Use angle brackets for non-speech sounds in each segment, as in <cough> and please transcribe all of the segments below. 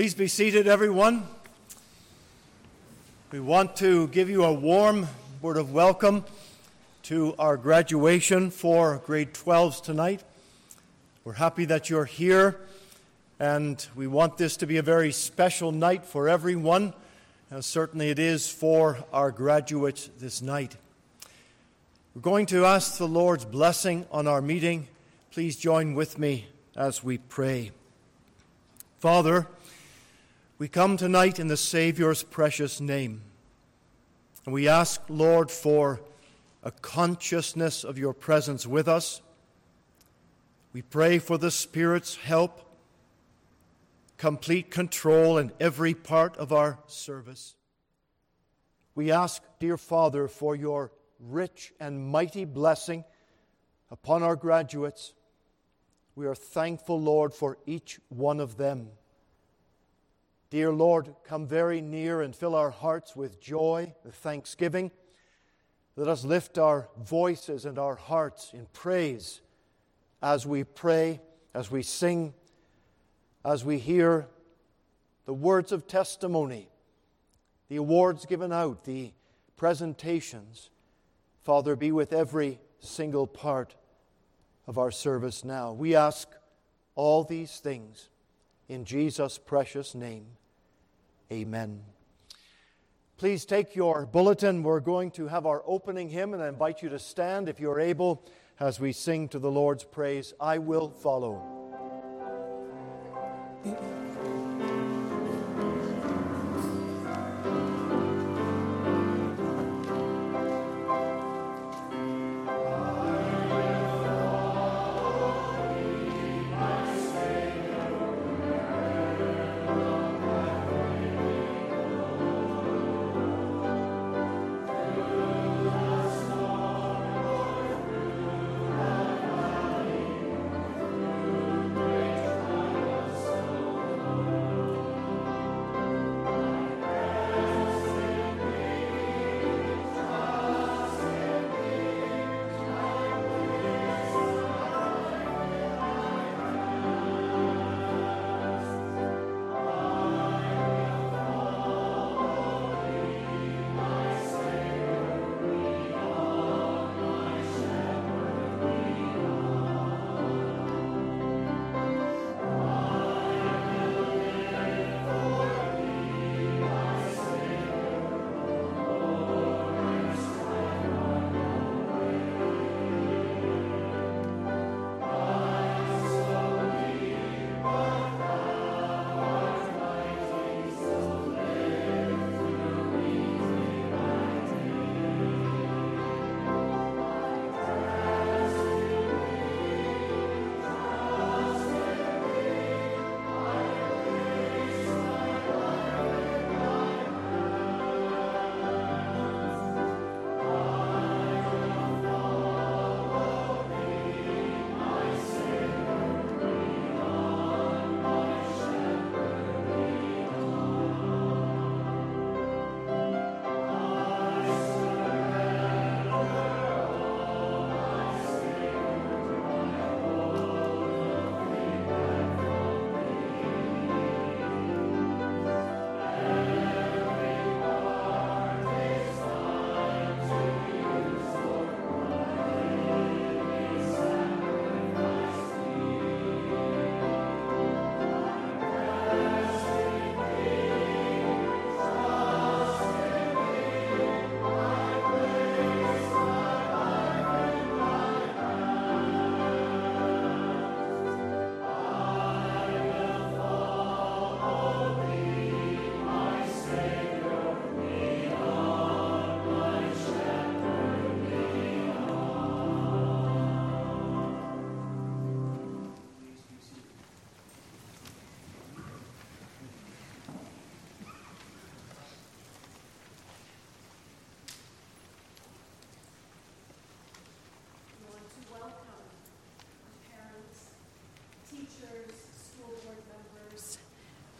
Please be seated, everyone. We want to give you a warm word of welcome to our graduation for grade 12s tonight. We're happy that you're here, and we want this to be a very special night for everyone, as certainly it is for our graduates this night. We're going to ask the Lord's blessing on our meeting. Please join with me as we pray. Father, we come tonight in the Saviour's precious name. And we ask, Lord, for a consciousness of your presence with us. We pray for the Spirit's help, complete control in every part of our service. We ask, dear Father, for your rich and mighty blessing upon our graduates. We are thankful, Lord, for each one of them. Dear Lord, come very near and fill our hearts with joy, with thanksgiving. Let us lift our voices and our hearts in praise as we pray, as we sing, as we hear the words of testimony, the awards given out, the presentations. Father, be with every single part of our service now. We ask all these things in Jesus' precious name. Amen. Please take your bulletin. We're going to have our opening hymn, and I invite you to stand if you're able as we sing to the Lord's praise. I will follow.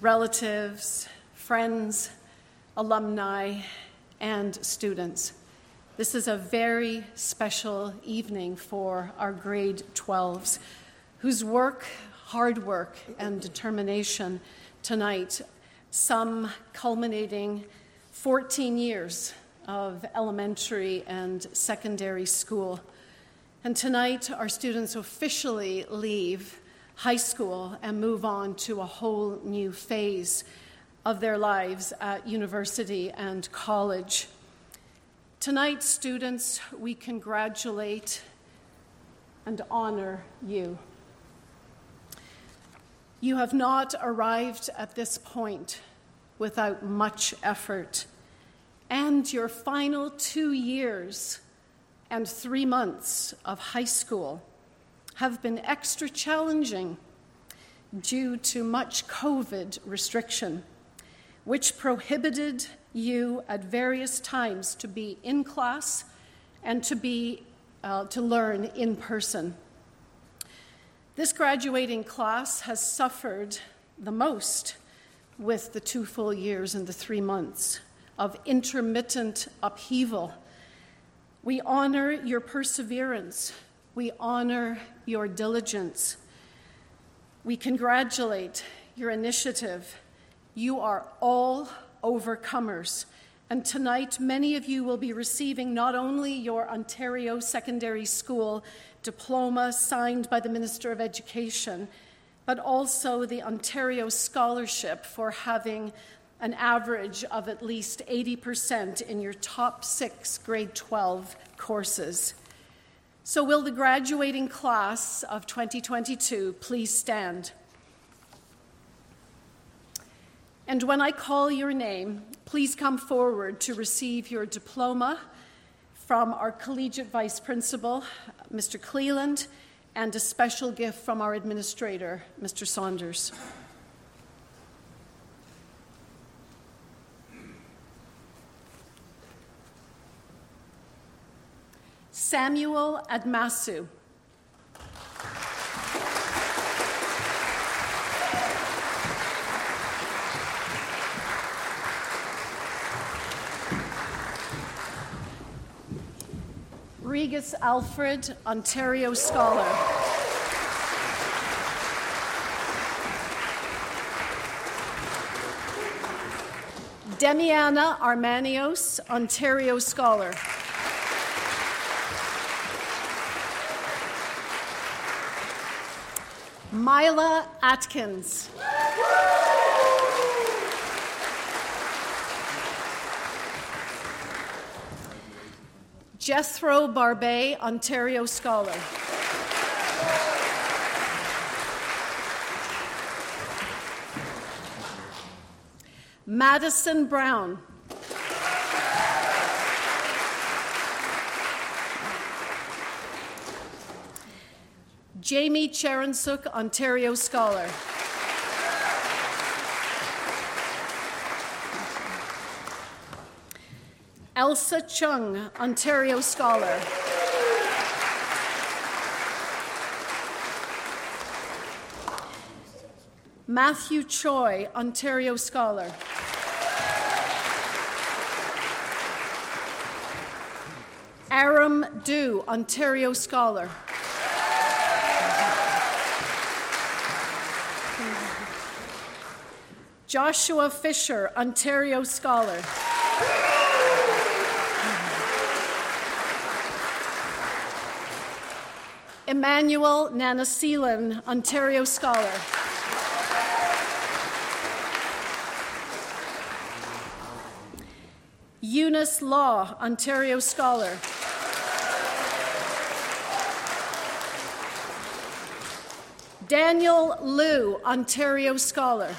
Relatives, friends, alumni, and students. This is a very special evening for our grade 12s, whose work, hard work, and determination tonight, some culminating 14 years of elementary and secondary school. And tonight, our students officially leave high school and move on to a whole new phase of their lives at university and college. Tonight, students, we congratulate and honor you. You have not arrived at this point without much effort, and your final two years and three months of high school have been extra challenging due to much COVID restriction, which prohibited you at various times to be in class and to be uh, to learn in person. This graduating class has suffered the most with the two full years and the three months of intermittent upheaval. We honor your perseverance. We honor your diligence. We congratulate your initiative. You are all overcomers. And tonight, many of you will be receiving not only your Ontario Secondary School diploma signed by the Minister of Education, but also the Ontario Scholarship for having an average of at least 80% in your top six grade 12 courses. So, will the graduating class of 2022 please stand? And when I call your name, please come forward to receive your diploma from our collegiate vice principal, Mr. Cleland, and a special gift from our administrator, Mr. Saunders. Samuel Admasu. Regis Alfred, Ontario Scholar. Demiana Armanios, Ontario Scholar. Mila Atkins. Jethro Barbet, Ontario Scholar. Madison Brown. Jamie Cherensuk, Ontario Scholar. Elsa Chung, Ontario Scholar. Matthew Choi, Ontario Scholar. Aram Du, Ontario Scholar. Joshua Fisher, Ontario Scholar. Emmanuel Nanaseelan, Ontario Scholar. Eunice Law, Ontario Scholar. Daniel Liu, Ontario Scholar.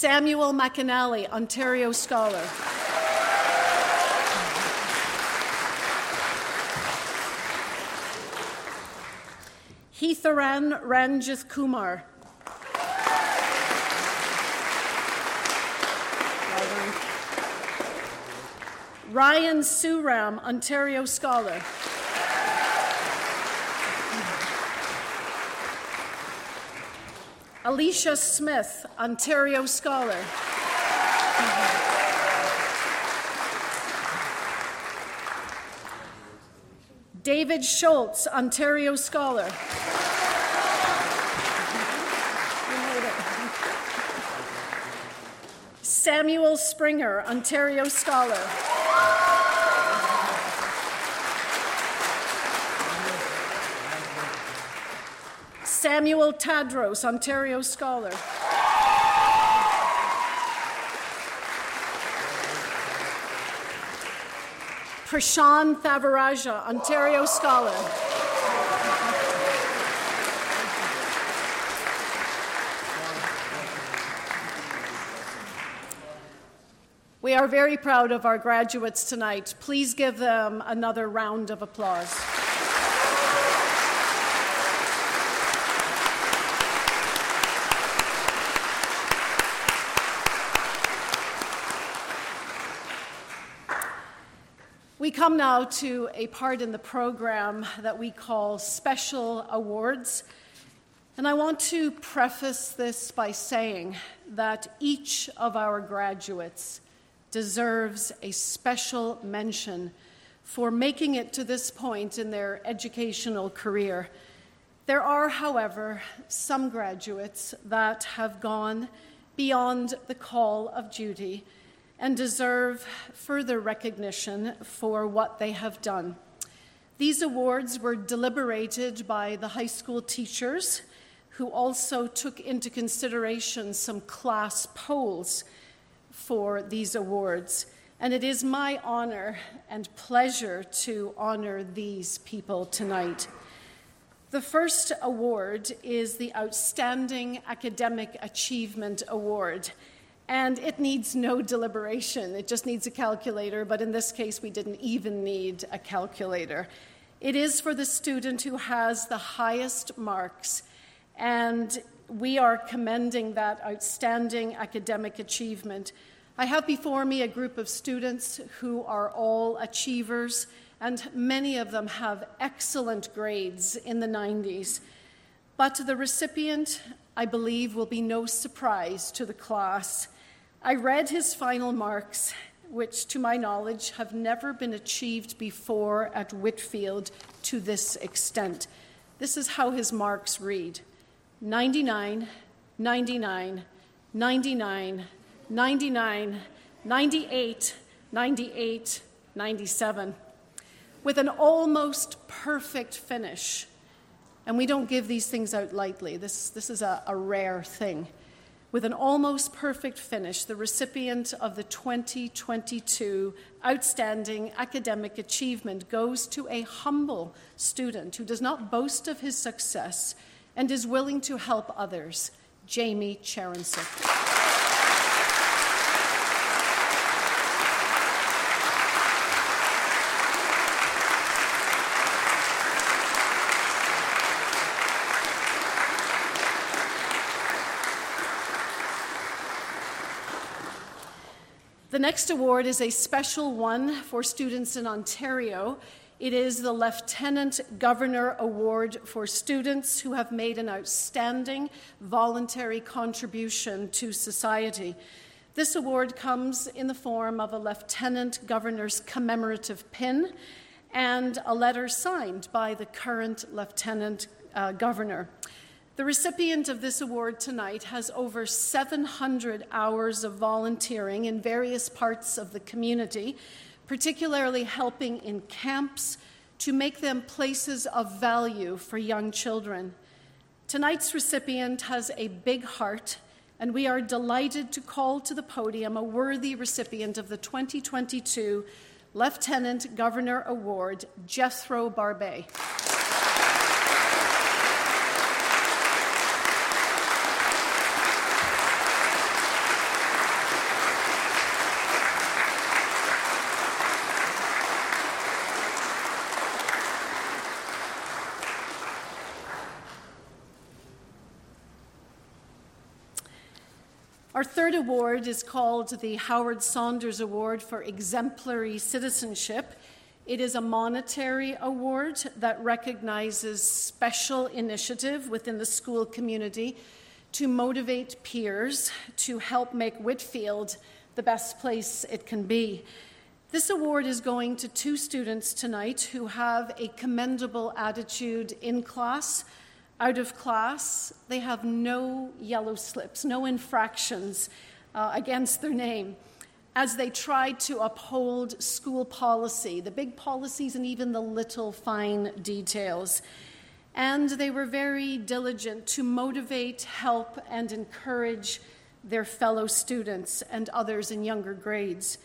Samuel McAnally, Ontario Scholar. Heatharan Ranjith Kumar. Ryan Suram, Ontario Scholar. Alicia Smith, Ontario Scholar. David Schultz, Ontario Scholar. Samuel Springer, Ontario Scholar. Samuel Tadros, Ontario Scholar. Prashan Thavaraja, Ontario Scholar. We are very proud of our graduates tonight. Please give them another round of applause. We come now to a part in the program that we call Special Awards. And I want to preface this by saying that each of our graduates deserves a special mention for making it to this point in their educational career. There are, however, some graduates that have gone beyond the call of duty and deserve further recognition for what they have done. These awards were deliberated by the high school teachers, who also took into consideration some class polls for these awards. And it is my honor and pleasure to honor these people tonight. The first award is the Outstanding Academic Achievement Award. And it needs no deliberation, it just needs a calculator, but in this case, we didn't even need a calculator. It is for the student who has the highest marks, and we are commending that outstanding academic achievement. I have before me a group of students who are all achievers, and many of them have excellent grades in the 90s. But the recipient, I believe, will be no surprise to the class. I read his final marks, which, to my knowledge, have never been achieved before at Whitfield to this extent. This is how his marks read 99, 99, 99, 99, 98, 98, 97, with an almost perfect finish. And we don't give these things out lightly. This, this is a, a rare thing. With an almost perfect finish, the recipient of the 2022 Outstanding Academic Achievement goes to a humble student who does not boast of his success and is willing to help others, Jamie Cherensuk. The next award is a special one for students in Ontario. It is the Lieutenant Governor Award for students who have made an outstanding voluntary contribution to society. This award comes in the form of a Lieutenant Governor's commemorative pin and a letter signed by the current Lieutenant uh, Governor. The recipient of this award tonight has over 700 hours of volunteering in various parts of the community, particularly helping in camps to make them places of value for young children. Tonight's recipient has a big heart, and we are delighted to call to the podium a worthy recipient of the 2022 Lieutenant Governor Award, Jethro Barbet. Our third award is called the Howard Saunders Award for Exemplary Citizenship. It is a monetary award that recognizes special initiative within the school community to motivate peers to help make Whitfield the best place it can be. This award is going to two students tonight who have a commendable attitude in class, out of class. They have no yellow slips, no infractions uh, against their name as they tried to uphold school policy, the big policies and even the little fine details. And they were very diligent to motivate, help, and encourage their fellow students and others in younger grades.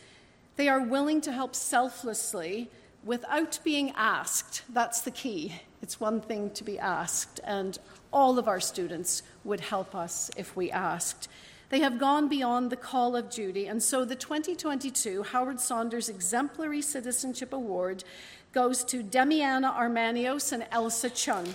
They are willing to help selflessly without being asked. That's the key. It's one thing to be asked, and all of our students would help us if we asked. They have gone beyond the call of duty, and so the 2022 Howard Saunders Exemplary Citizenship Award goes to Demiana Armanios and Elsa Chung.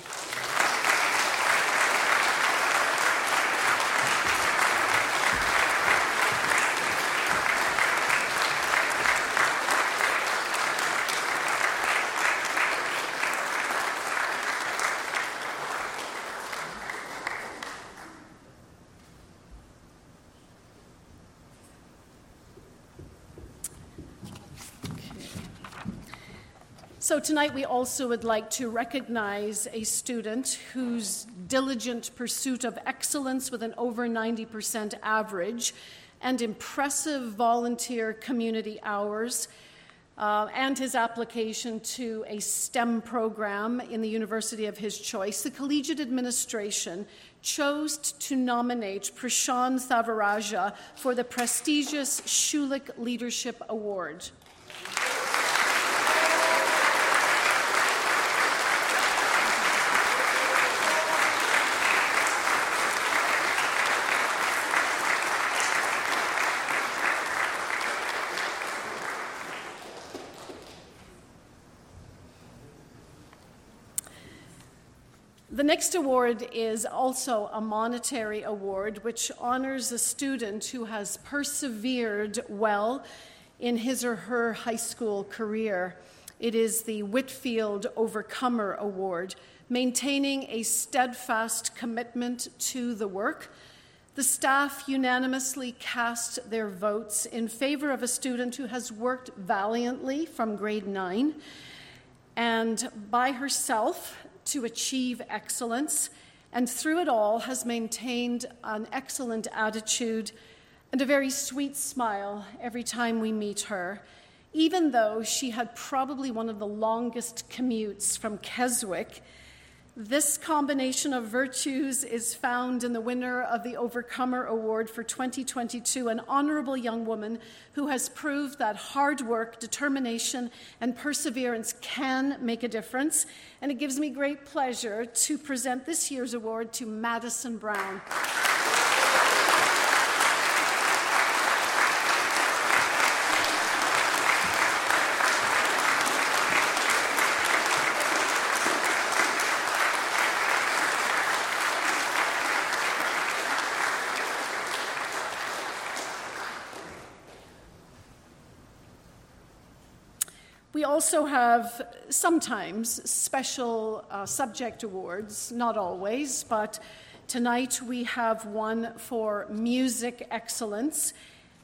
So, tonight we also would like to recognize a student whose diligent pursuit of excellence with an over 90% average and impressive volunteer community hours. Uh, and his application to a STEM program in the university of his choice, the collegiate administration chose to nominate Prashant Thavaraja for the prestigious Schulich Leadership Award. Next award is also a monetary award, which honors a student who has persevered well in his or her high school career. It is the Whitfield Overcomer Award, maintaining a steadfast commitment to the work. The staff unanimously cast their votes in favor of a student who has worked valiantly from grade nine and by herself to achieve excellence, and through it all has maintained an excellent attitude and a very sweet smile every time we meet her, even though she had probably one of the longest commutes from Keswick this combination of virtues is found in the winner of the Overcomer Award for 2022, an honorable young woman who has proved that hard work, determination, and perseverance can make a difference. And it gives me great pleasure to present this year's award to Madison Brown. We also have sometimes special uh, subject awards, not always, but tonight we have one for music excellence.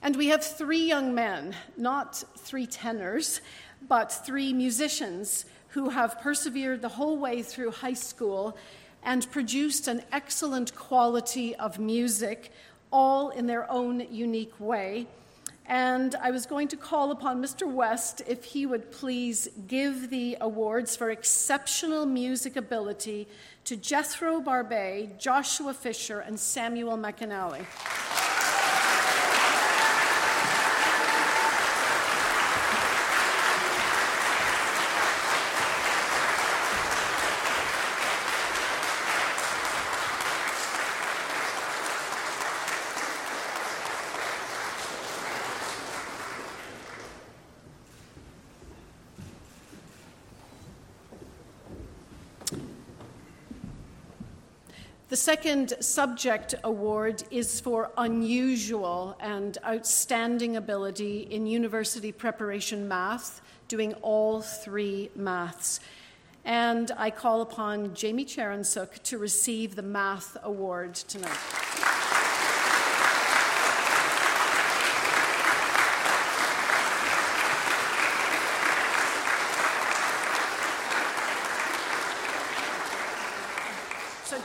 And we have three young men, not three tenors, but three musicians who have persevered the whole way through high school and produced an excellent quality of music, all in their own unique way. And I was going to call upon Mr. West if he would please give the awards for exceptional music ability to Jethro Barbet, Joshua Fisher, and Samuel McAnally. Second subject award is for unusual and outstanding ability in university preparation math, doing all three maths. And I call upon Jamie Cherensuk to receive the Math Award tonight.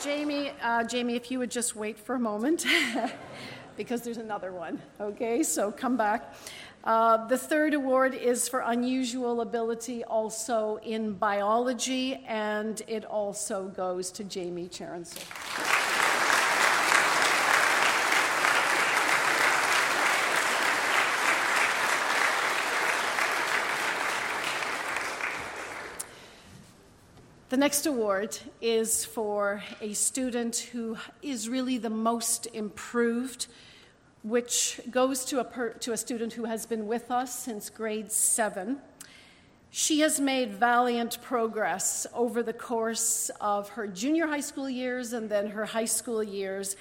Jamie, uh, Jamie, if you would just wait for a moment, <laughs> because there's another one. Okay, so come back. Uh, the third award is for unusual ability, also in biology, and it also goes to Jamie Cherensuk. The next award is for a student who is really the most improved, which goes to a, per, to a student who has been with us since grade seven. She has made valiant progress over the course of her junior high school years and then her high school years.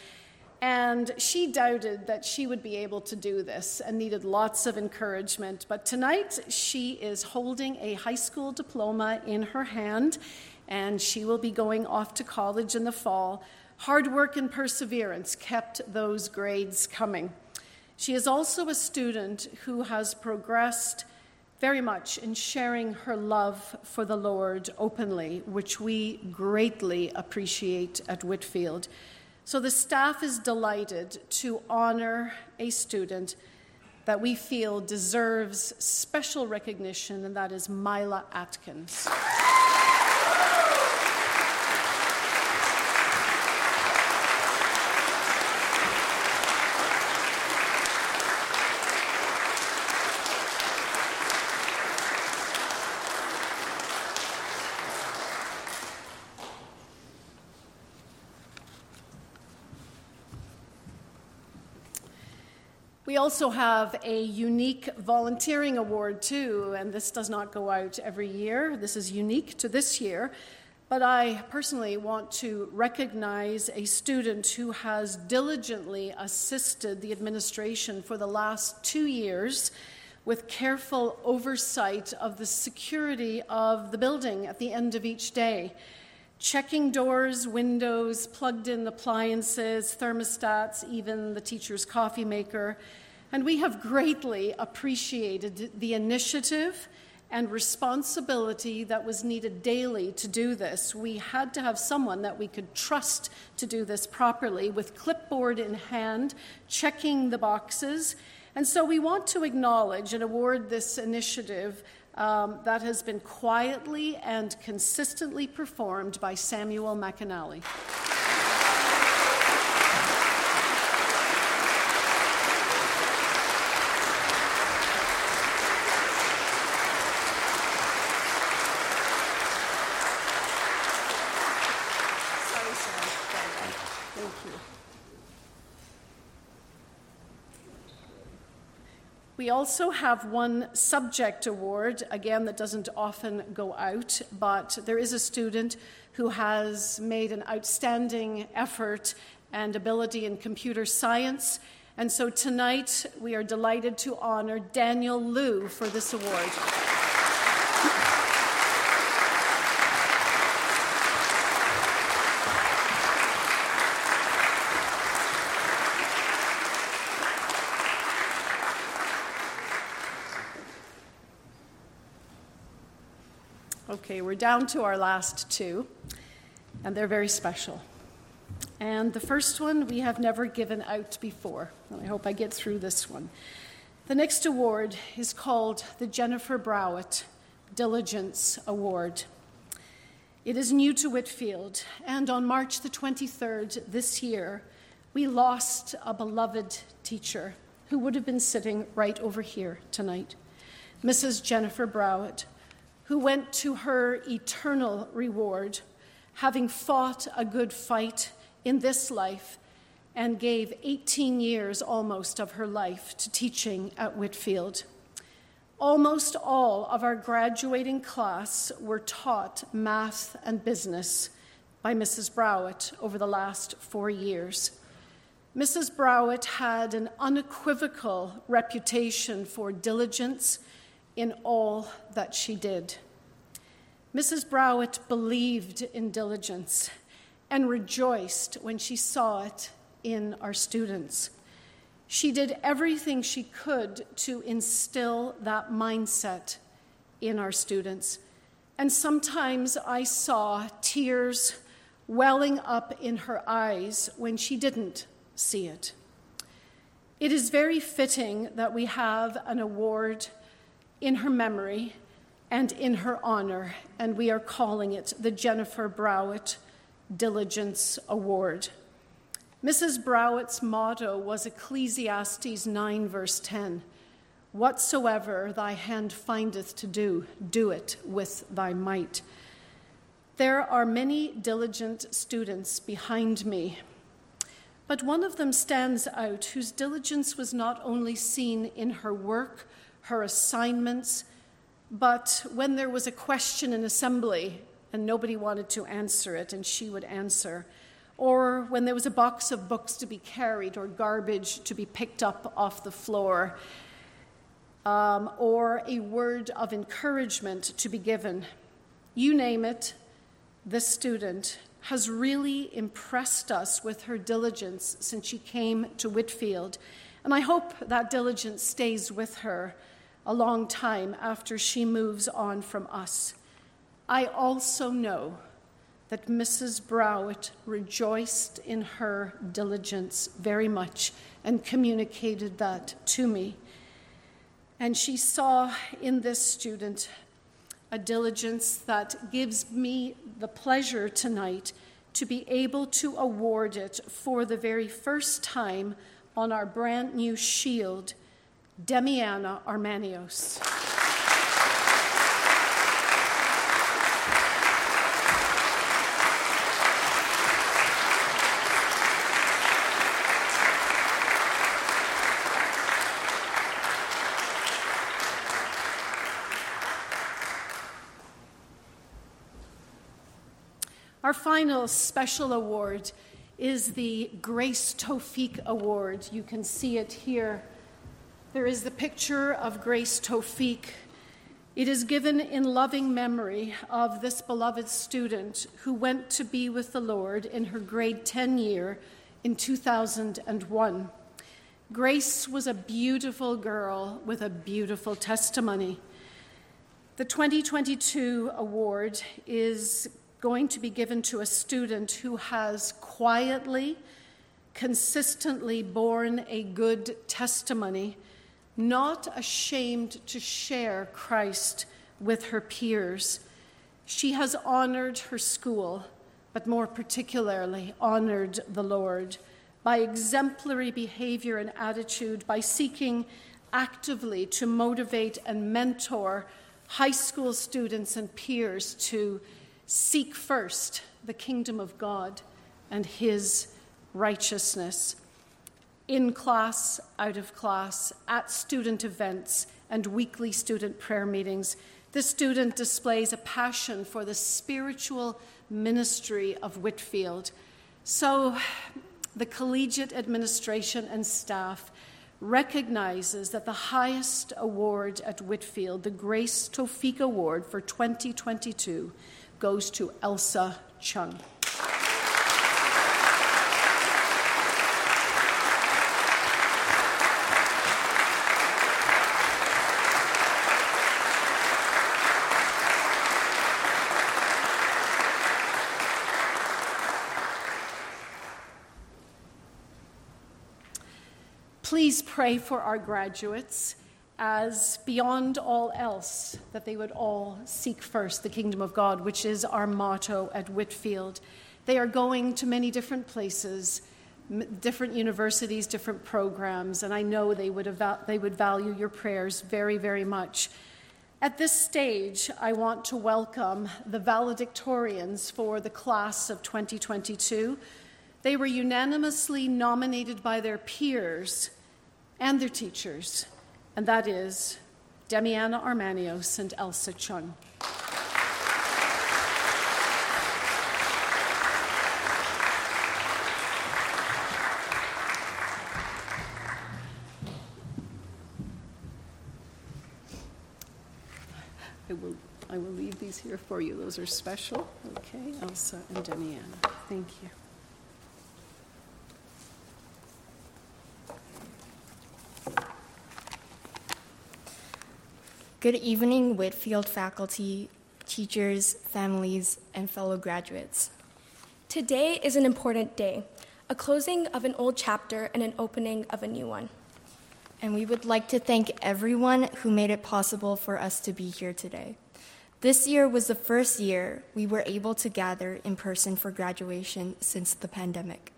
And she doubted that she would be able to do this and needed lots of encouragement. But tonight, she is holding a high school diploma in her hand and she will be going off to college in the fall. Hard work and perseverance kept those grades coming. She is also a student who has progressed very much in sharing her love for the Lord openly, which we greatly appreciate at Whitfield. So the staff is delighted to honor a student that we feel deserves special recognition, and that is Mila Atkins. Also have a unique volunteering award, too, and this does not go out every year. This is unique to this year. But I personally want to recognize a student who has diligently assisted the administration for the last two years with careful oversight of the security of the building at the end of each day checking doors, windows, plugged in appliances, thermostats, even the teacher's coffee maker. And we have greatly appreciated the initiative and responsibility that was needed daily to do this. We had to have someone that we could trust to do this properly with clipboard in hand, checking the boxes. And so we want to acknowledge and award this initiative um, that has been quietly and consistently performed by Samuel McAnally. We also have one subject award, again, that doesn't often go out, but there is a student who has made an outstanding effort and ability in computer science. And so tonight we are delighted to honor Daniel Liu for this award. Okay, we're down to our last two, and they're very special. And the first one we have never given out before, and I hope I get through this one. The next award is called the Jennifer Browett Diligence Award. It is new to Whitfield, and on March the 23rd this year, we lost a beloved teacher who would have been sitting right over here tonight, Mrs. Jennifer Browett who went to her eternal reward, having fought a good fight in this life and gave 18 years almost of her life to teaching at Whitfield. Almost all of our graduating class were taught math and business by Mrs. Browett over the last four years. Mrs. Browett had an unequivocal reputation for diligence in all that she did. Mrs. Browett believed in diligence and rejoiced when she saw it in our students. She did everything she could to instill that mindset in our students. And sometimes I saw tears welling up in her eyes when she didn't see it. It is very fitting that we have an award in her memory and in her honor, and we are calling it the Jennifer Browett Diligence Award. Mrs. Browett's motto was Ecclesiastes 9, verse 10 Whatsoever thy hand findeth to do, do it with thy might. There are many diligent students behind me, but one of them stands out whose diligence was not only seen in her work, her assignments, but when there was a question in assembly and nobody wanted to answer it and she would answer, or when there was a box of books to be carried or garbage to be picked up off the floor, um, or a word of encouragement to be given. You name it, this student has really impressed us with her diligence since she came to Whitfield, And I hope that diligence stays with her a long time after she moves on from us. I also know that Mrs. Browett rejoiced in her diligence very much and communicated that to me. And she saw in this student a diligence that gives me the pleasure tonight to be able to award it for the very first time on our brand new shield, Demiana Armanios. Our final special award is the Grace Tofik Award. You can see it here. There is the picture of Grace Tofik. It is given in loving memory of this beloved student who went to be with the Lord in her grade 10 year in 2001. Grace was a beautiful girl with a beautiful testimony. The 2022 award is going to be given to a student who has quietly, consistently borne a good testimony, not ashamed to share Christ with her peers. She has honored her school, but more particularly honored the Lord by exemplary behavior and attitude, by seeking actively to motivate and mentor high school students and peers to Seek first the kingdom of God and his righteousness. In class, out of class, at student events, and weekly student prayer meetings, The student displays a passion for the spiritual ministry of Whitfield. So, the collegiate administration and staff recognizes that the highest award at Whitfield, the Grace Tofik Award for 2022, goes to Elsa Chung. Please pray for our graduates as beyond all else, that they would all seek first the kingdom of God, which is our motto at Whitfield. They are going to many different places, different universities, different programs, and I know they would, eva- they would value your prayers very, very much. At this stage, I want to welcome the valedictorians for the class of 2022. They were unanimously nominated by their peers and their teachers and that is Demiana Armanios and Elsa Chung. I will, I will leave these here for you. Those are special. Okay, Elsa and Demiana. Thank you. Good evening, Whitfield faculty, teachers, families, and fellow graduates. Today is an important day, a closing of an old chapter and an opening of a new one. And we would like to thank everyone who made it possible for us to be here today. This year was the first year we were able to gather in person for graduation since the pandemic.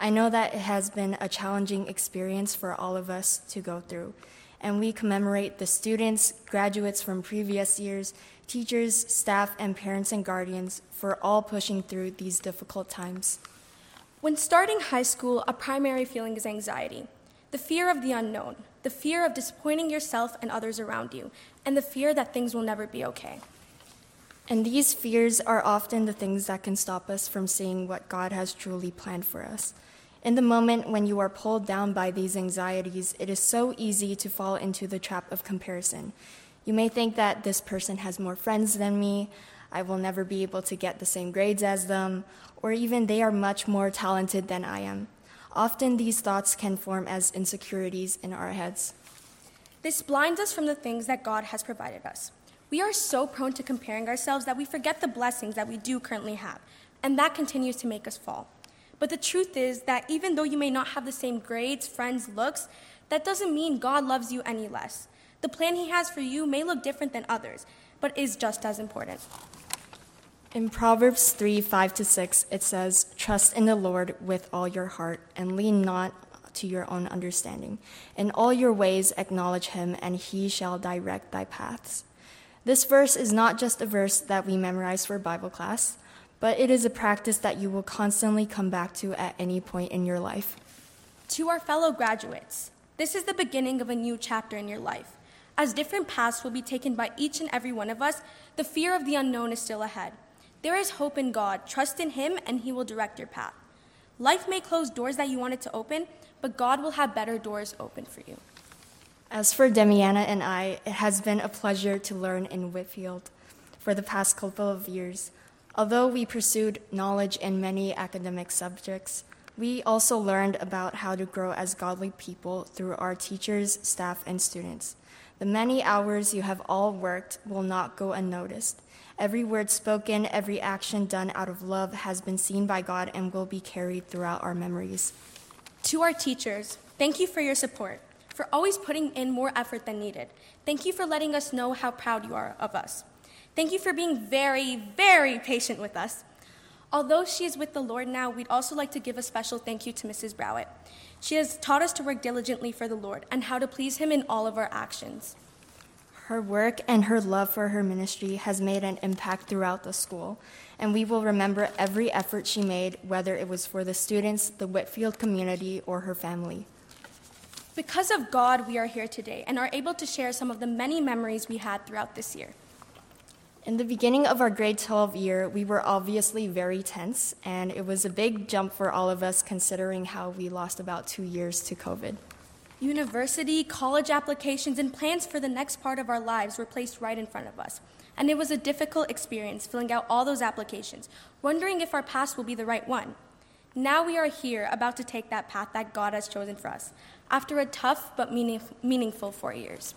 I know that it has been a challenging experience for all of us to go through, and we commemorate the students, graduates from previous years, teachers, staff, and parents and guardians for all pushing through these difficult times. When starting high school, a primary feeling is anxiety the fear of the unknown, the fear of disappointing yourself and others around you, and the fear that things will never be okay. And these fears are often the things that can stop us from seeing what God has truly planned for us. In the moment when you are pulled down by these anxieties, it is so easy to fall into the trap of comparison. You may think that this person has more friends than me, I will never be able to get the same grades as them, or even they are much more talented than I am. Often these thoughts can form as insecurities in our heads. This blinds us from the things that God has provided us. We are so prone to comparing ourselves that we forget the blessings that we do currently have, and that continues to make us fall. But the truth is that even though you may not have the same grades, friends, looks, that doesn't mean God loves you any less. The plan He has for you may look different than others, but is just as important. In Proverbs 3 5 to 6, it says, Trust in the Lord with all your heart and lean not to your own understanding. In all your ways acknowledge Him, and He shall direct thy paths. This verse is not just a verse that we memorize for Bible class but it is a practice that you will constantly come back to at any point in your life. To our fellow graduates, this is the beginning of a new chapter in your life. As different paths will be taken by each and every one of us, the fear of the unknown is still ahead. There is hope in God. Trust in Him, and He will direct your path. Life may close doors that you wanted to open, but God will have better doors open for you. As for Demiana and I, it has been a pleasure to learn in Whitfield for the past couple of years. Although we pursued knowledge in many academic subjects, we also learned about how to grow as godly people through our teachers, staff, and students. The many hours you have all worked will not go unnoticed. Every word spoken, every action done out of love has been seen by God and will be carried throughout our memories. To our teachers, thank you for your support, for always putting in more effort than needed. Thank you for letting us know how proud you are of us. Thank you for being very, very patient with us. Although she is with the Lord now, we'd also like to give a special thank you to Mrs. Browett. She has taught us to work diligently for the Lord and how to please Him in all of our actions. Her work and her love for her ministry has made an impact throughout the school, and we will remember every effort she made, whether it was for the students, the Whitfield community, or her family. Because of God, we are here today and are able to share some of the many memories we had throughout this year. In the beginning of our grade 12 year, we were obviously very tense, and it was a big jump for all of us considering how we lost about two years to COVID. University, college applications, and plans for the next part of our lives were placed right in front of us. And it was a difficult experience filling out all those applications, wondering if our path will be the right one. Now we are here, about to take that path that God has chosen for us, after a tough but meaning, meaningful four years.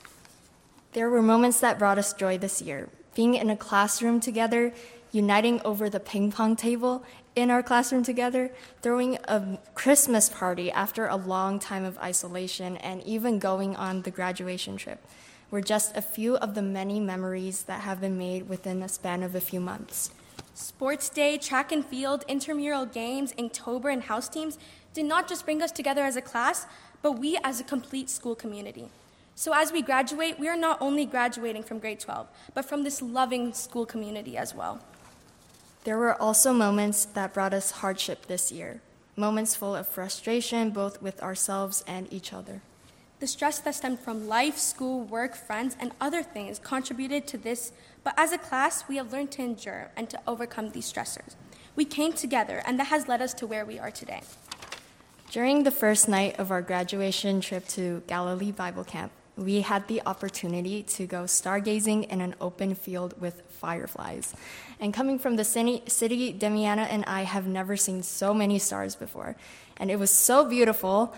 There were moments that brought us joy this year, being in a classroom together, uniting over the ping pong table in our classroom together, throwing a Christmas party after a long time of isolation, and even going on the graduation trip were just a few of the many memories that have been made within a span of a few months. Sports day, track and field, intramural games, Inktober, and house teams did not just bring us together as a class, but we as a complete school community. So as we graduate, we are not only graduating from grade 12, but from this loving school community as well. There were also moments that brought us hardship this year, moments full of frustration both with ourselves and each other. The stress that stemmed from life, school, work, friends, and other things contributed to this, but as a class, we have learned to endure and to overcome these stressors. We came together, and that has led us to where we are today. During the first night of our graduation trip to Galilee Bible Camp, we had the opportunity to go stargazing in an open field with fireflies. And coming from the city, city, Demiana and I have never seen so many stars before. And it was so beautiful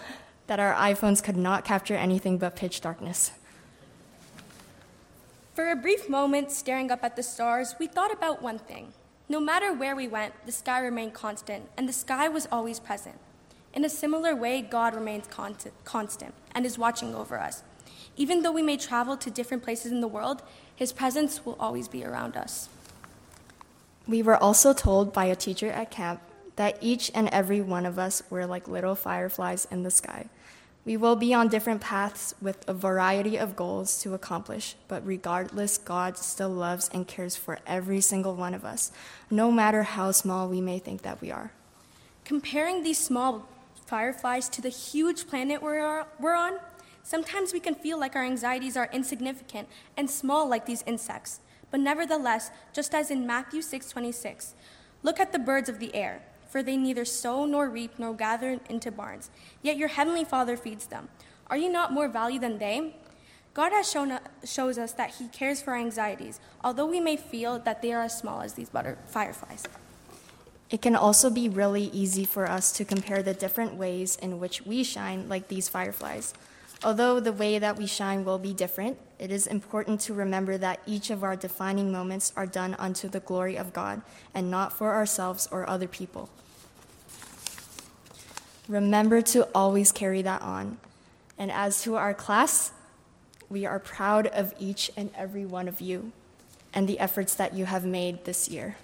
that our iPhones could not capture anything but pitch darkness. For a brief moment, staring up at the stars, we thought about one thing. No matter where we went, the sky remained constant, and the sky was always present. In a similar way, God remains constant and is watching over us. Even though we may travel to different places in the world, His presence will always be around us. We were also told by a teacher at camp that each and every one of us were like little fireflies in the sky. We will be on different paths with a variety of goals to accomplish, but regardless, God still loves and cares for every single one of us, no matter how small we may think that we are. Comparing these small fireflies to the huge planet we're, we're on, sometimes we can feel like our anxieties are insignificant and small like these insects. But nevertheless, just as in Matthew 6:26, look at the birds of the air for they neither sow nor reap nor gather into barns, yet your heavenly Father feeds them. Are you not more value than they? God has shown uh, shows us that He cares for our anxieties, although we may feel that they are as small as these butter, fireflies. It can also be really easy for us to compare the different ways in which we shine like these fireflies. Although the way that we shine will be different, it is important to remember that each of our defining moments are done unto the glory of God and not for ourselves or other people. Remember to always carry that on. And as to our class, we are proud of each and every one of you and the efforts that you have made this year.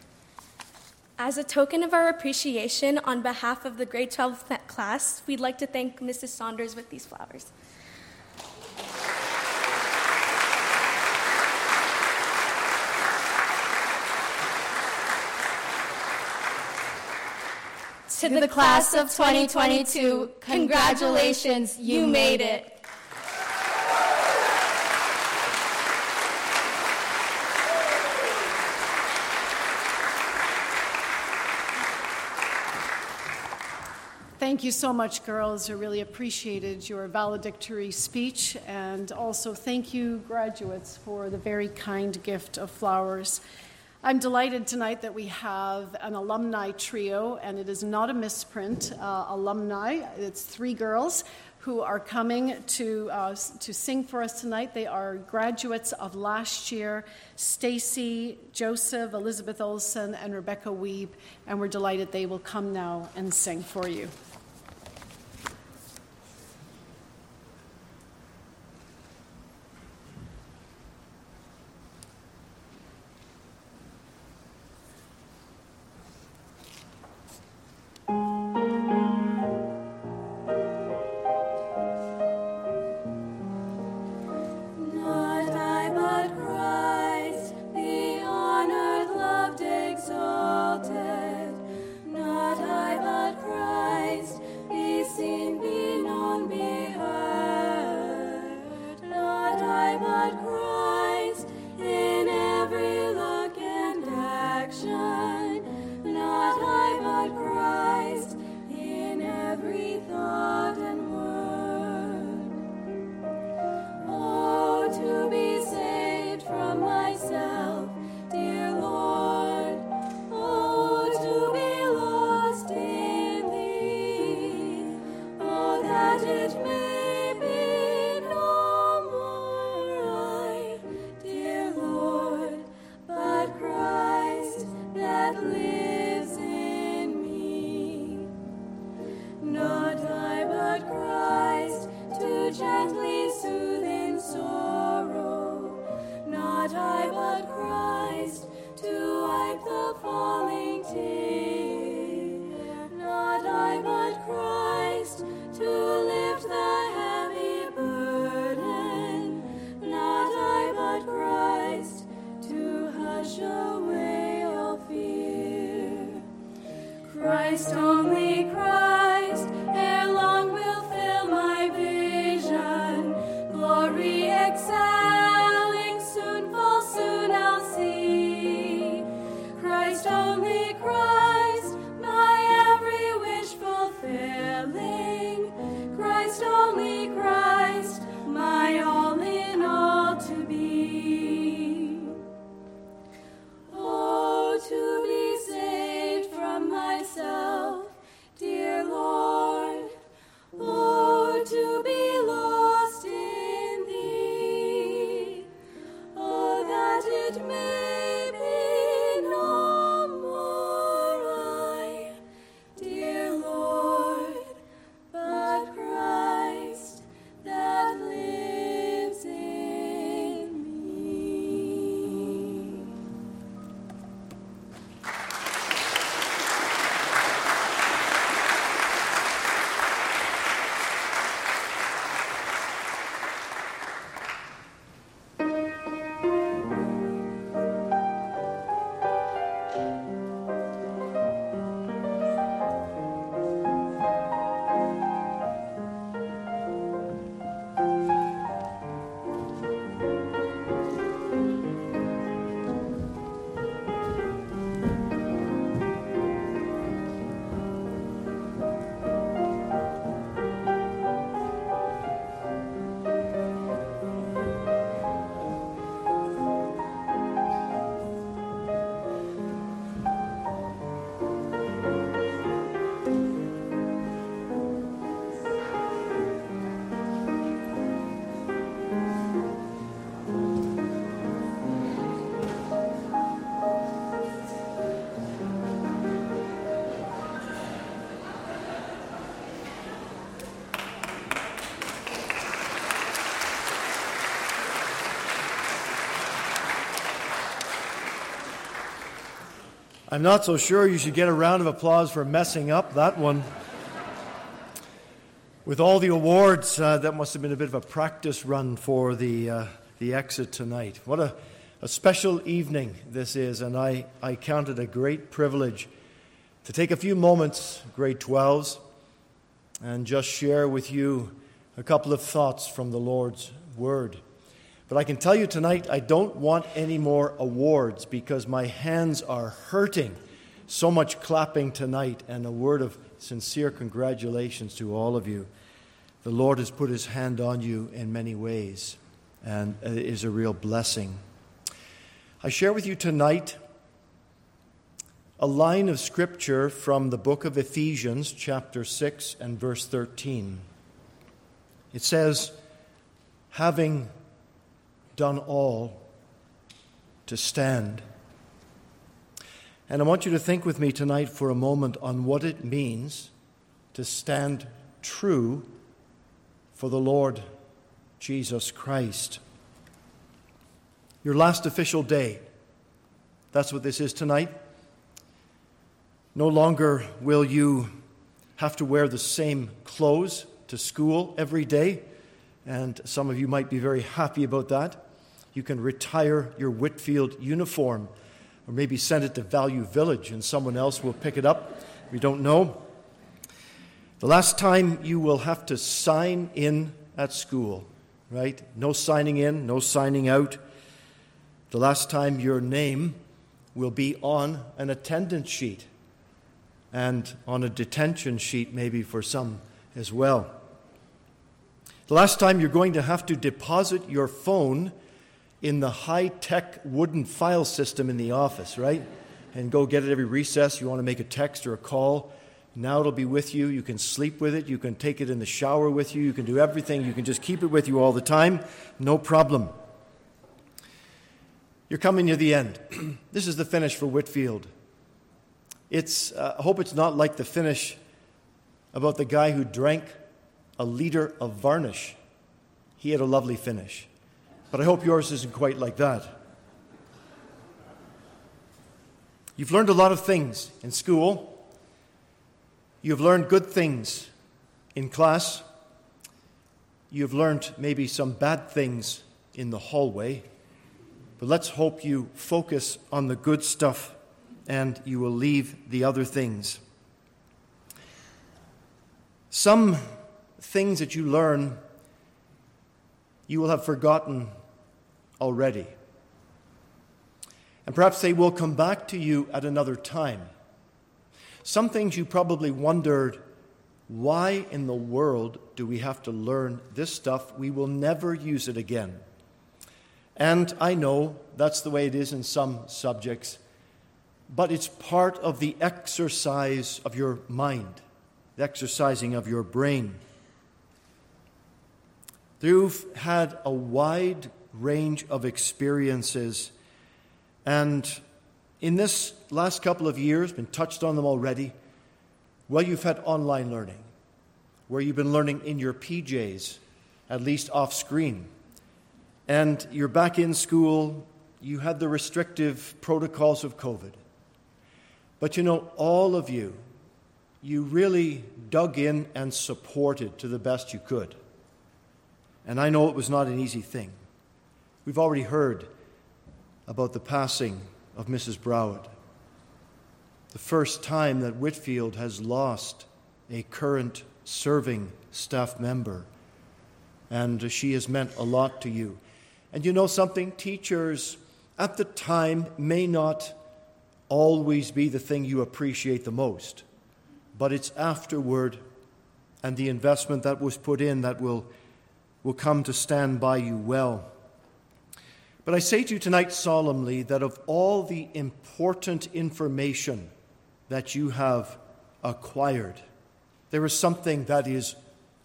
As a token of our appreciation on behalf of the grade 12 class, we'd like to thank Mrs. Saunders with these flowers. To the class of 2022, congratulations, you made it. Thank you so much, girls. I really appreciated your valedictory speech. And also, thank you, graduates, for the very kind gift of flowers. I'm delighted tonight that we have an alumni trio, and it is not a misprint. Uh, alumni, it's three girls who are coming to, uh, to sing for us tonight. They are graduates of last year Stacy, Joseph, Elizabeth Olson, and Rebecca Weeb, and we're delighted they will come now and sing for you. I'm not so sure you should get a round of applause for messing up that one. With all the awards, uh, that must have been a bit of a practice run for the, uh, the exit tonight. What a, a special evening this is, and I, I count it a great privilege to take a few moments, grade 12s, and just share with you a couple of thoughts from the Lord's Word. But I can tell you tonight, I don't want any more awards because my hands are hurting. So much clapping tonight, and a word of sincere congratulations to all of you. The Lord has put his hand on you in many ways, and it is a real blessing. I share with you tonight a line of scripture from the book of Ephesians, chapter 6 and verse 13. It says, Having done all to stand. And I want you to think with me tonight for a moment on what it means to stand true for the Lord Jesus Christ. Your last official day. That's what this is tonight. No longer will you have to wear the same clothes to school every day, and some of you might be very happy about that. You can retire your Whitfield uniform or maybe send it to Value Village and someone else will pick it up. We don't know. The last time you will have to sign in at school, right? No signing in, no signing out. The last time your name will be on an attendance sheet and on a detention sheet, maybe for some as well. The last time you're going to have to deposit your phone in the high tech wooden file system in the office, right? And go get it every recess. You want to make a text or a call. Now it'll be with you. You can sleep with it. You can take it in the shower with you. You can do everything. You can just keep it with you all the time. No problem. You're coming near the end. <clears throat> this is the finish for Whitfield. It's, uh, I hope it's not like the finish about the guy who drank a liter of varnish. He had a lovely finish. But I hope yours isn't quite like that. You've learned a lot of things in school. You've learned good things in class. You've learned maybe some bad things in the hallway. But let's hope you focus on the good stuff and you will leave the other things. Some things that you learn you will have forgotten already. And perhaps they will come back to you at another time. Some things you probably wondered why in the world do we have to learn this stuff? We will never use it again. And I know that's the way it is in some subjects, but it's part of the exercise of your mind, the exercising of your brain. You've had a wide range of experiences, and in this last couple of years, been touched on them already. Well, you've had online learning, where you've been learning in your PJs, at least off screen. And you're back in school, you had the restrictive protocols of COVID. But you know, all of you, you really dug in and supported to the best you could. And I know it was not an easy thing. We've already heard about the passing of Mrs. Broward. The first time that Whitfield has lost a current serving staff member. And she has meant a lot to you. And you know something? Teachers at the time may not always be the thing you appreciate the most, but it's afterward and the investment that was put in that will will come to stand by you well. But I say to you tonight solemnly that of all the important information that you have acquired, there is something that is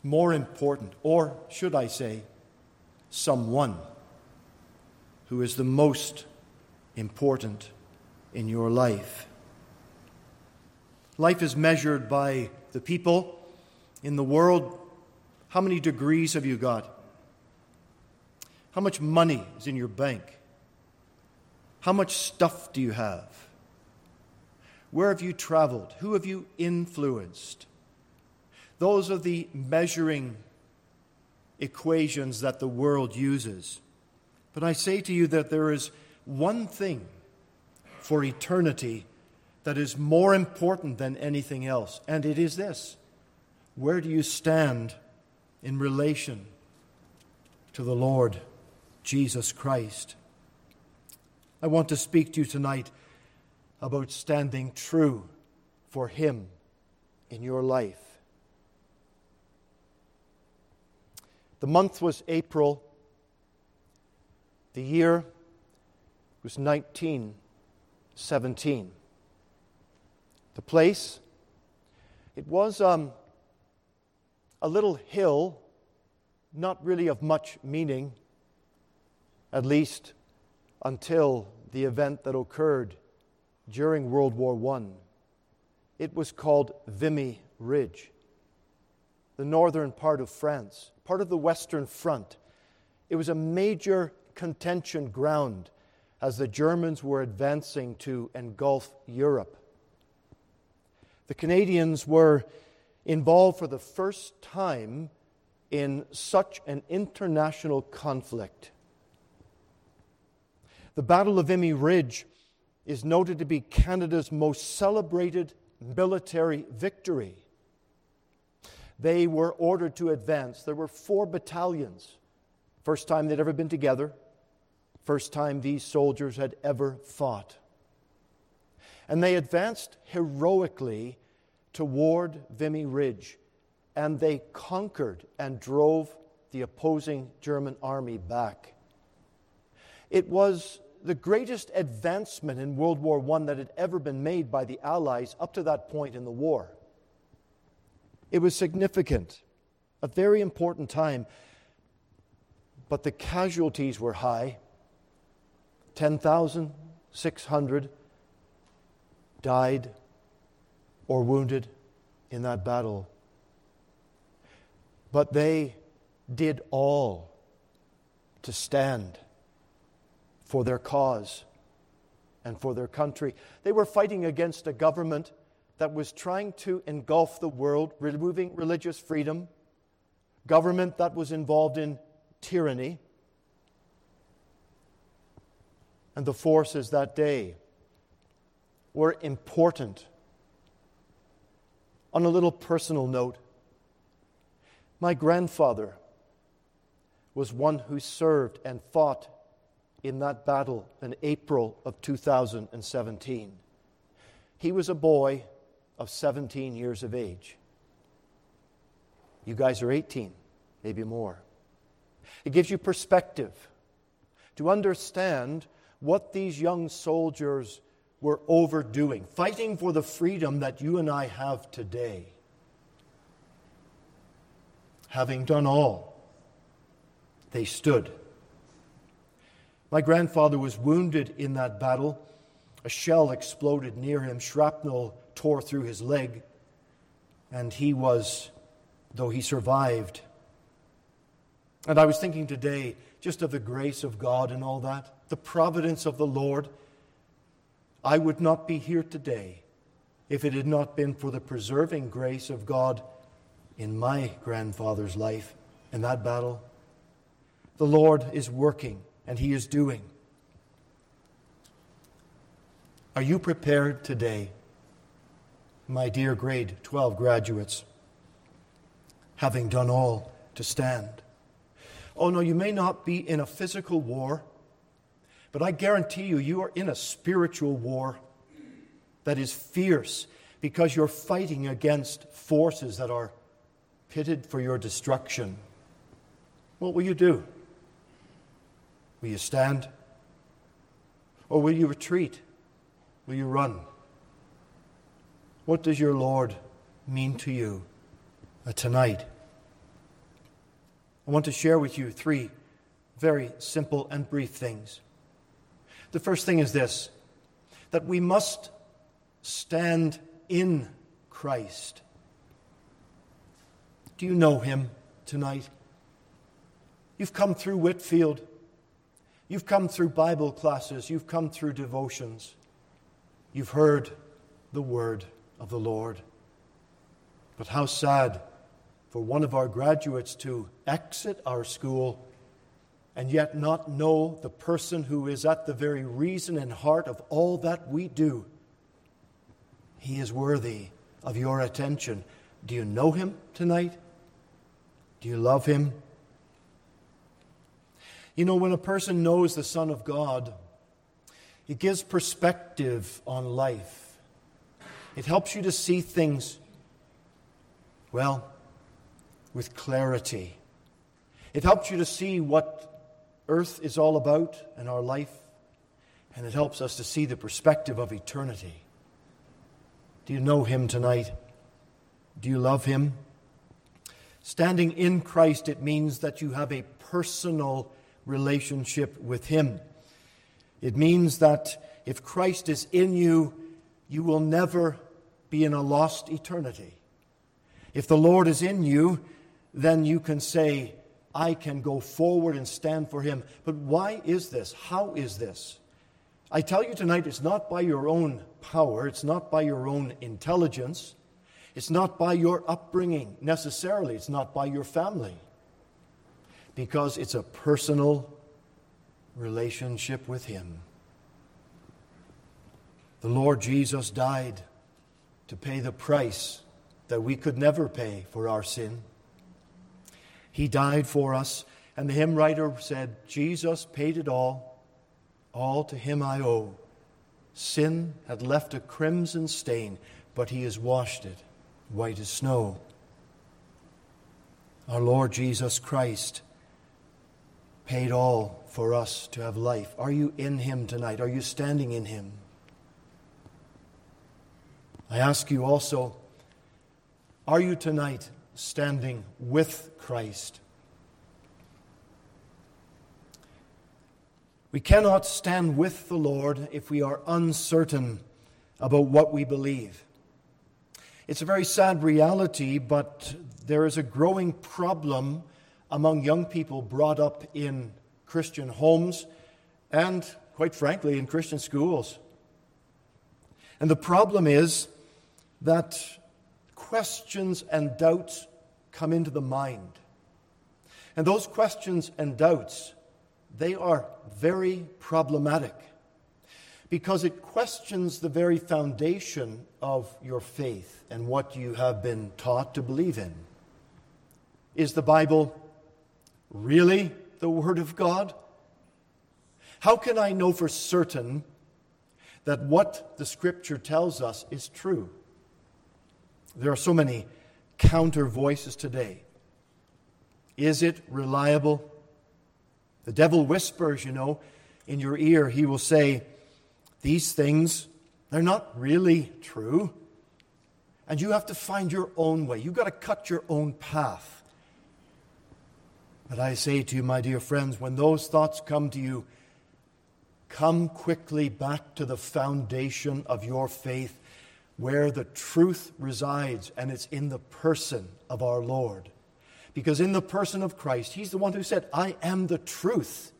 more important, or should I say, someone who is the most important in your life. Life is measured by the people in the world how many degrees have you got? How much money is in your bank? How much stuff do you have? Where have you traveled? Who have you influenced? Those are the measuring equations that the world uses. But I say to you that there is one thing for eternity that is more important than anything else, and it is this Where do you stand in relation to the Lord Jesus Christ? I want to speak to you tonight about standing true for Him in your life. The month was April. The year was 1917. The place, it was um, a little hill, not really of much meaning, at least until the event that occurred during World War I. It was called Vimy Ridge, the northern part of France, part of the Western Front. It was a major contention ground as the Germans were advancing to engulf Europe. The Canadians were involved for the first time in such an international conflict. The Battle of Vimy Ridge is noted to be Canada's most celebrated military victory. They were ordered to advance. There were four battalions. First time they'd ever been together, first time these soldiers had ever fought. And they advanced heroically toward Vimy Ridge, and they conquered and drove the opposing German army back. It was the greatest advancement in World War I that had ever been made by the Allies up to that point in the war. It was significant, a very important time, but the casualties were high 10,600 died or wounded in that battle. But they did all to stand for their cause and for their country. They were fighting against a government that was trying to engulf the world, removing religious freedom, government that was involved in tyranny. And the forces that day were important. On a little personal note, my grandfather was one who served and fought in that battle in April of 2017. He was a boy of 17 years of age. You guys are 18, maybe more. It gives you perspective to understand what these young soldiers were overdoing, fighting for the freedom that you and I have today. Having done all, they stood my grandfather was wounded in that battle. A shell exploded near him, shrapnel tore through his leg, and he was, though he survived. And I was thinking today just of the grace of God and all that, the providence of the Lord. I would not be here today if it had not been for the preserving grace of God in my grandfather's life in that battle. The Lord is working and He is doing. Are you prepared today, my dear grade 12 graduates, having done all to stand? Oh, no, you may not be in a physical war, but I guarantee you, you are in a spiritual war that is fierce because you're fighting against forces that are pitted for your destruction. What will you do? Will you stand? Or will you retreat? Will you run? What does your Lord mean to you uh, tonight? I want to share with you three very simple and brief things. The first thing is this that we must stand in Christ. Do you know him tonight? You've come through Whitfield. You've come through Bible classes, you've come through devotions, you've heard the word of the Lord. But how sad for one of our graduates to exit our school and yet not know the person who is at the very reason and heart of all that we do. He is worthy of your attention. Do you know him tonight? Do you love him? You know, when a person knows the Son of God, it gives perspective on life. It helps you to see things, well, with clarity. It helps you to see what earth is all about and our life, and it helps us to see the perspective of eternity. Do you know Him tonight? Do you love Him? Standing in Christ, it means that you have a personal relationship with Him. It means that if Christ is in you, you will never be in a lost eternity. If the Lord is in you, then you can say, I can go forward and stand for him. But why is this? How is this? I tell you tonight, it's not by your own power, it's not by your own intelligence, it's not by your upbringing necessarily, it's not by your family, because it's a personal relationship with Him. The Lord Jesus died to pay the price that we could never pay for our sin. He died for us. And the hymn writer said, Jesus paid it all. All to him I owe. Sin had left a crimson stain, but he has washed it white as snow. Our Lord Jesus Christ paid all for us to have life. Are you in him tonight? Are you standing in him? I ask you also, are you tonight standing with Christ. We cannot stand with the Lord if we are uncertain about what we believe. It's a very sad reality, but there is a growing problem among young people brought up in Christian homes and, quite frankly, in Christian schools. And the problem is that questions and doubts come into the mind. And those questions and doubts, they are very problematic because it questions the very foundation of your faith and what you have been taught to believe in. Is the Bible really the Word of God? How can I know for certain that what the Scripture tells us is true? There are so many counter voices today. Is it reliable? The devil whispers, you know, in your ear. He will say, These things, they're not really true. And you have to find your own way. You've got to cut your own path. But I say to you, my dear friends, when those thoughts come to you, come quickly back to the foundation of your faith where the truth resides, and it's in the person of our Lord. Because in the person of Christ, He's the one who said, I am the truth,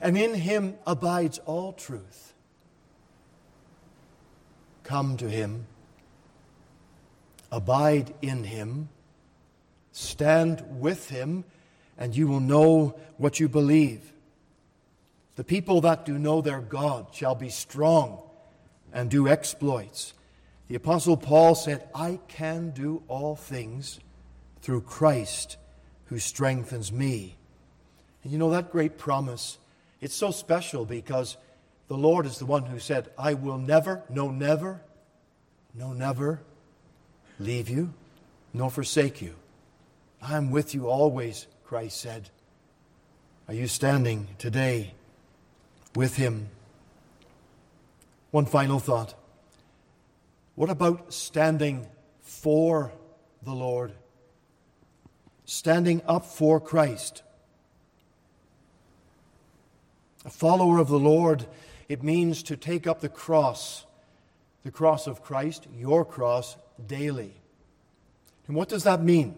and in Him abides all truth. Come to Him, abide in Him, stand with Him, and you will know what you believe. The people that do know their God shall be strong and do exploits. The Apostle Paul said, I can do all things through Christ who strengthens me. And you know that great promise? It's so special because the Lord is the one who said, I will never, no, never, no, never leave you, nor forsake you. I am with you always, Christ said. Are you standing today with Him? One final thought. What about standing for the Lord? Standing up for Christ. A follower of the Lord, it means to take up the cross, the cross of Christ, your cross, daily. And what does that mean?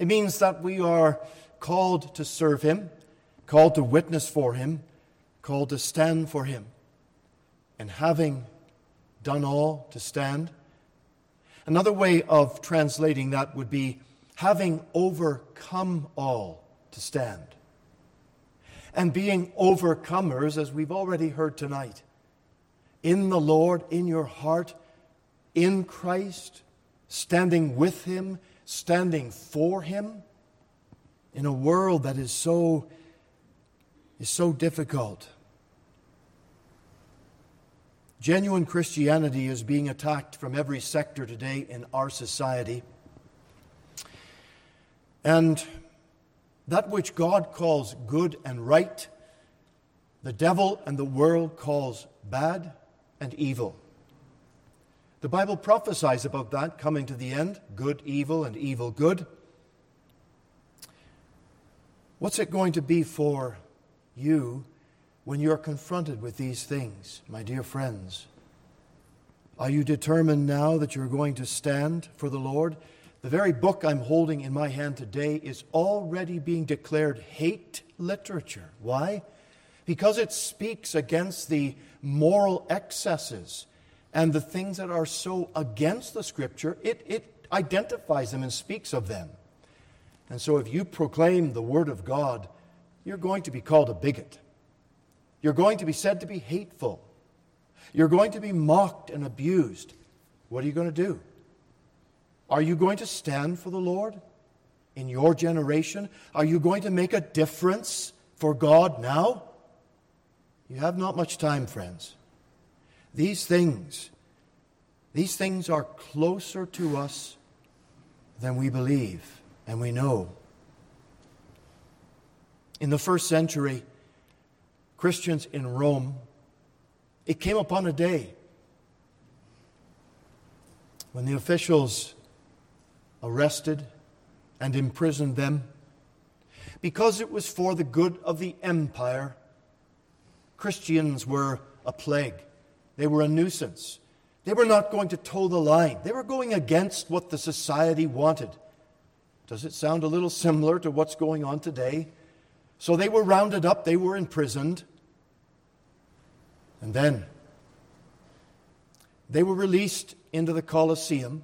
It means that we are called to serve Him, called to witness for Him, called to stand for Him. And having done all to stand? Another way of translating that would be having overcome all to stand. And being overcomers, as we've already heard tonight, in the Lord, in your heart, in Christ, standing with Him, standing for Him, in a world that is so, is so difficult. Genuine Christianity is being attacked from every sector today in our society. And that which God calls good and right, the devil and the world calls bad and evil. The Bible prophesies about that coming to the end good, evil, and evil, good. What's it going to be for you when you're confronted with these things, my dear friends? Are you determined now that you're going to stand for the Lord? The very book I'm holding in my hand today is already being declared hate literature. Why? Because it speaks against the moral excesses and the things that are so against the Scripture, it, it identifies them and speaks of them. And so, if you proclaim the Word of God, you're going to be called a bigot. You're going to be said to be hateful. You're going to be mocked and abused. What are you going to do? Are you going to stand for the Lord in your generation? Are you going to make a difference for God now? You have not much time, friends. These things, these things are closer to us than we believe and we know. In the first century, Christians in Rome, it came upon a day when the officials arrested and imprisoned them because it was for the good of the empire. Christians were a plague. They were a nuisance. They were not going to toe the line. They were going against what the society wanted. Does it sound a little similar to what's going on today? So they were rounded up, they were imprisoned. And then they were released into the Colosseum.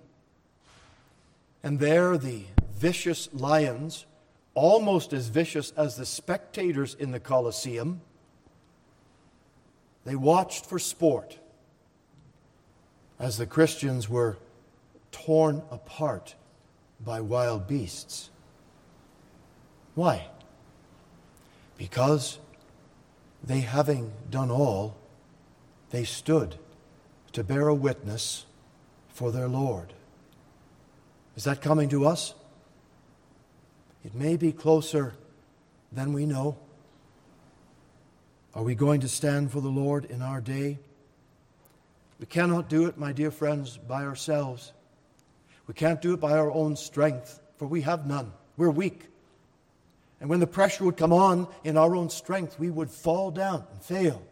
And there the vicious lions, almost as vicious as the spectators in the Colosseum, they watched for sport as the Christians were torn apart by wild beasts. Why? Because they, having done all, they stood to bear a witness for their Lord. Is that coming to us? It may be closer than we know. Are we going to stand for the Lord in our day? We cannot do it, my dear friends, by ourselves. We can't do it by our own strength, for we have none. We're weak. And when the pressure would come on in our own strength, we would fall down and fail.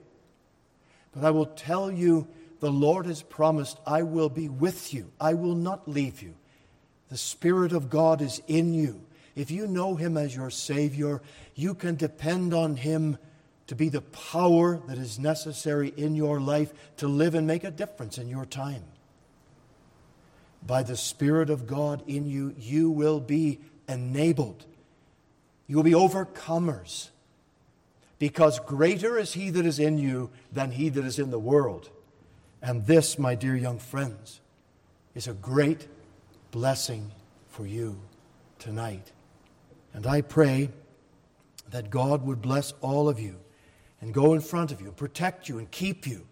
But I will tell you, the Lord has promised, I will be with you. I will not leave you. The Spirit of God is in you. If you know Him as your Savior, you can depend on Him to be the power that is necessary in your life to live and make a difference in your time. By the Spirit of God in you, you will be enabled. You will be overcomers. Because greater is He that is in you than He that is in the world. And this, my dear young friends, is a great blessing for you tonight. And I pray that God would bless all of you and go in front of you, protect you, and keep you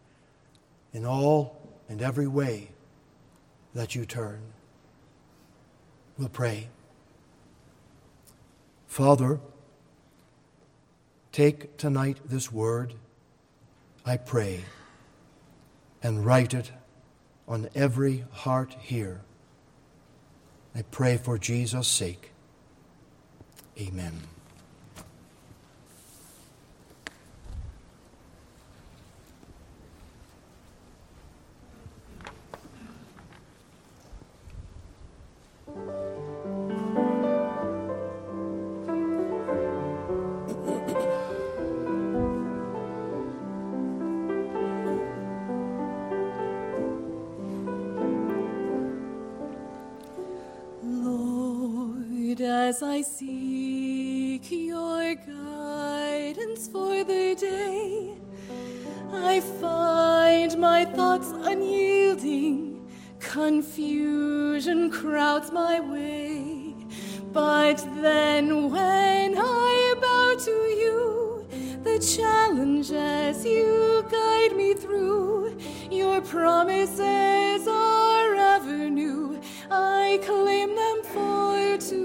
in all and every way that you turn. We'll pray. Father, take tonight this word, I pray, and write it on every heart here. I pray for Jesus' sake. Amen. As I seek your guidance for the day, I find my thoughts unyielding, confusion crowds my way. But then when I bow to you, the challenges you guide me through, your promises are ever new. I claim them for today.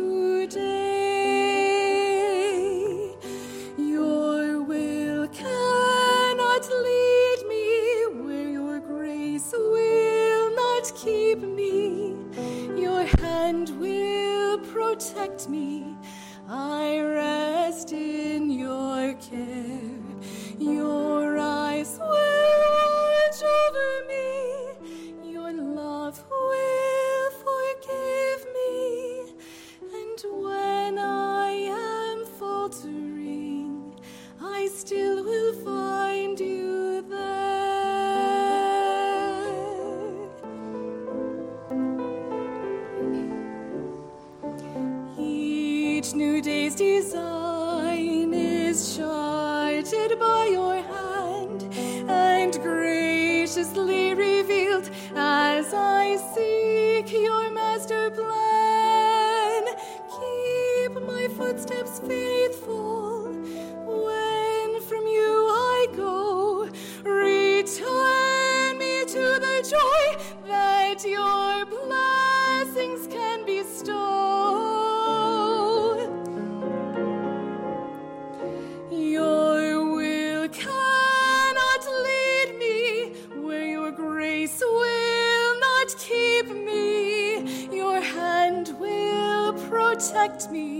Protect me.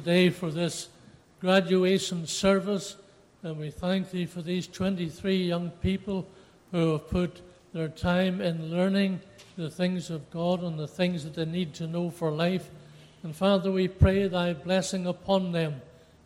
Today for this graduation service, and we thank thee for these 23 young people who have put their time in learning the things of God and the things that they need to know for life. And Father, we pray thy blessing upon them.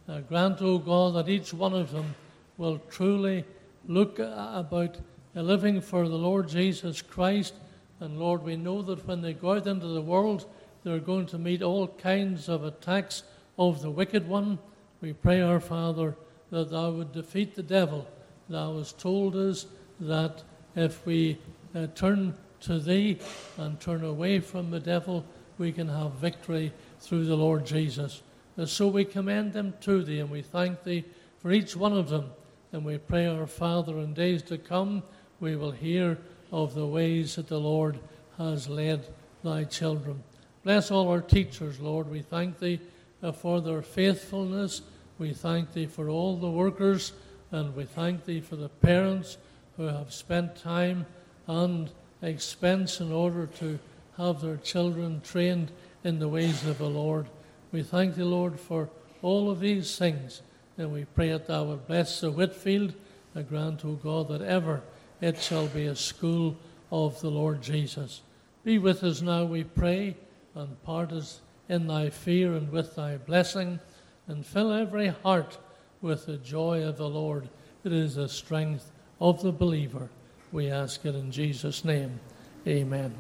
Uh, grant, O God, that each one of them will truly look about living for the Lord Jesus Christ. And Lord, we know that when they go out into the world, they're going to meet all kinds of attacks of the wicked one. We pray, our Father, that thou would defeat the devil. Thou hast told us that if we uh, turn to thee and turn away from the devil, we can have victory through the Lord Jesus. And so we commend them to thee, and we thank thee for each one of them. And we pray, our Father, in days to come, we will hear of the ways that the Lord has led thy children. Bless all our teachers, Lord. We thank thee Uh, for their faithfulness. We thank thee for all the workers, and we thank thee for the parents who have spent time and expense in order to have their children trained in the ways of the Lord. We thank thee, Lord, for all of these things, and we pray that thou wilt bless the Whitfield, and grant, O God, that ever it shall be a school of the Lord Jesus. Be with us now, we pray, and part us in thy fear and with thy blessing, and fill every heart with the joy of the Lord. It is the strength of the believer. We ask it in Jesus' name. Amen.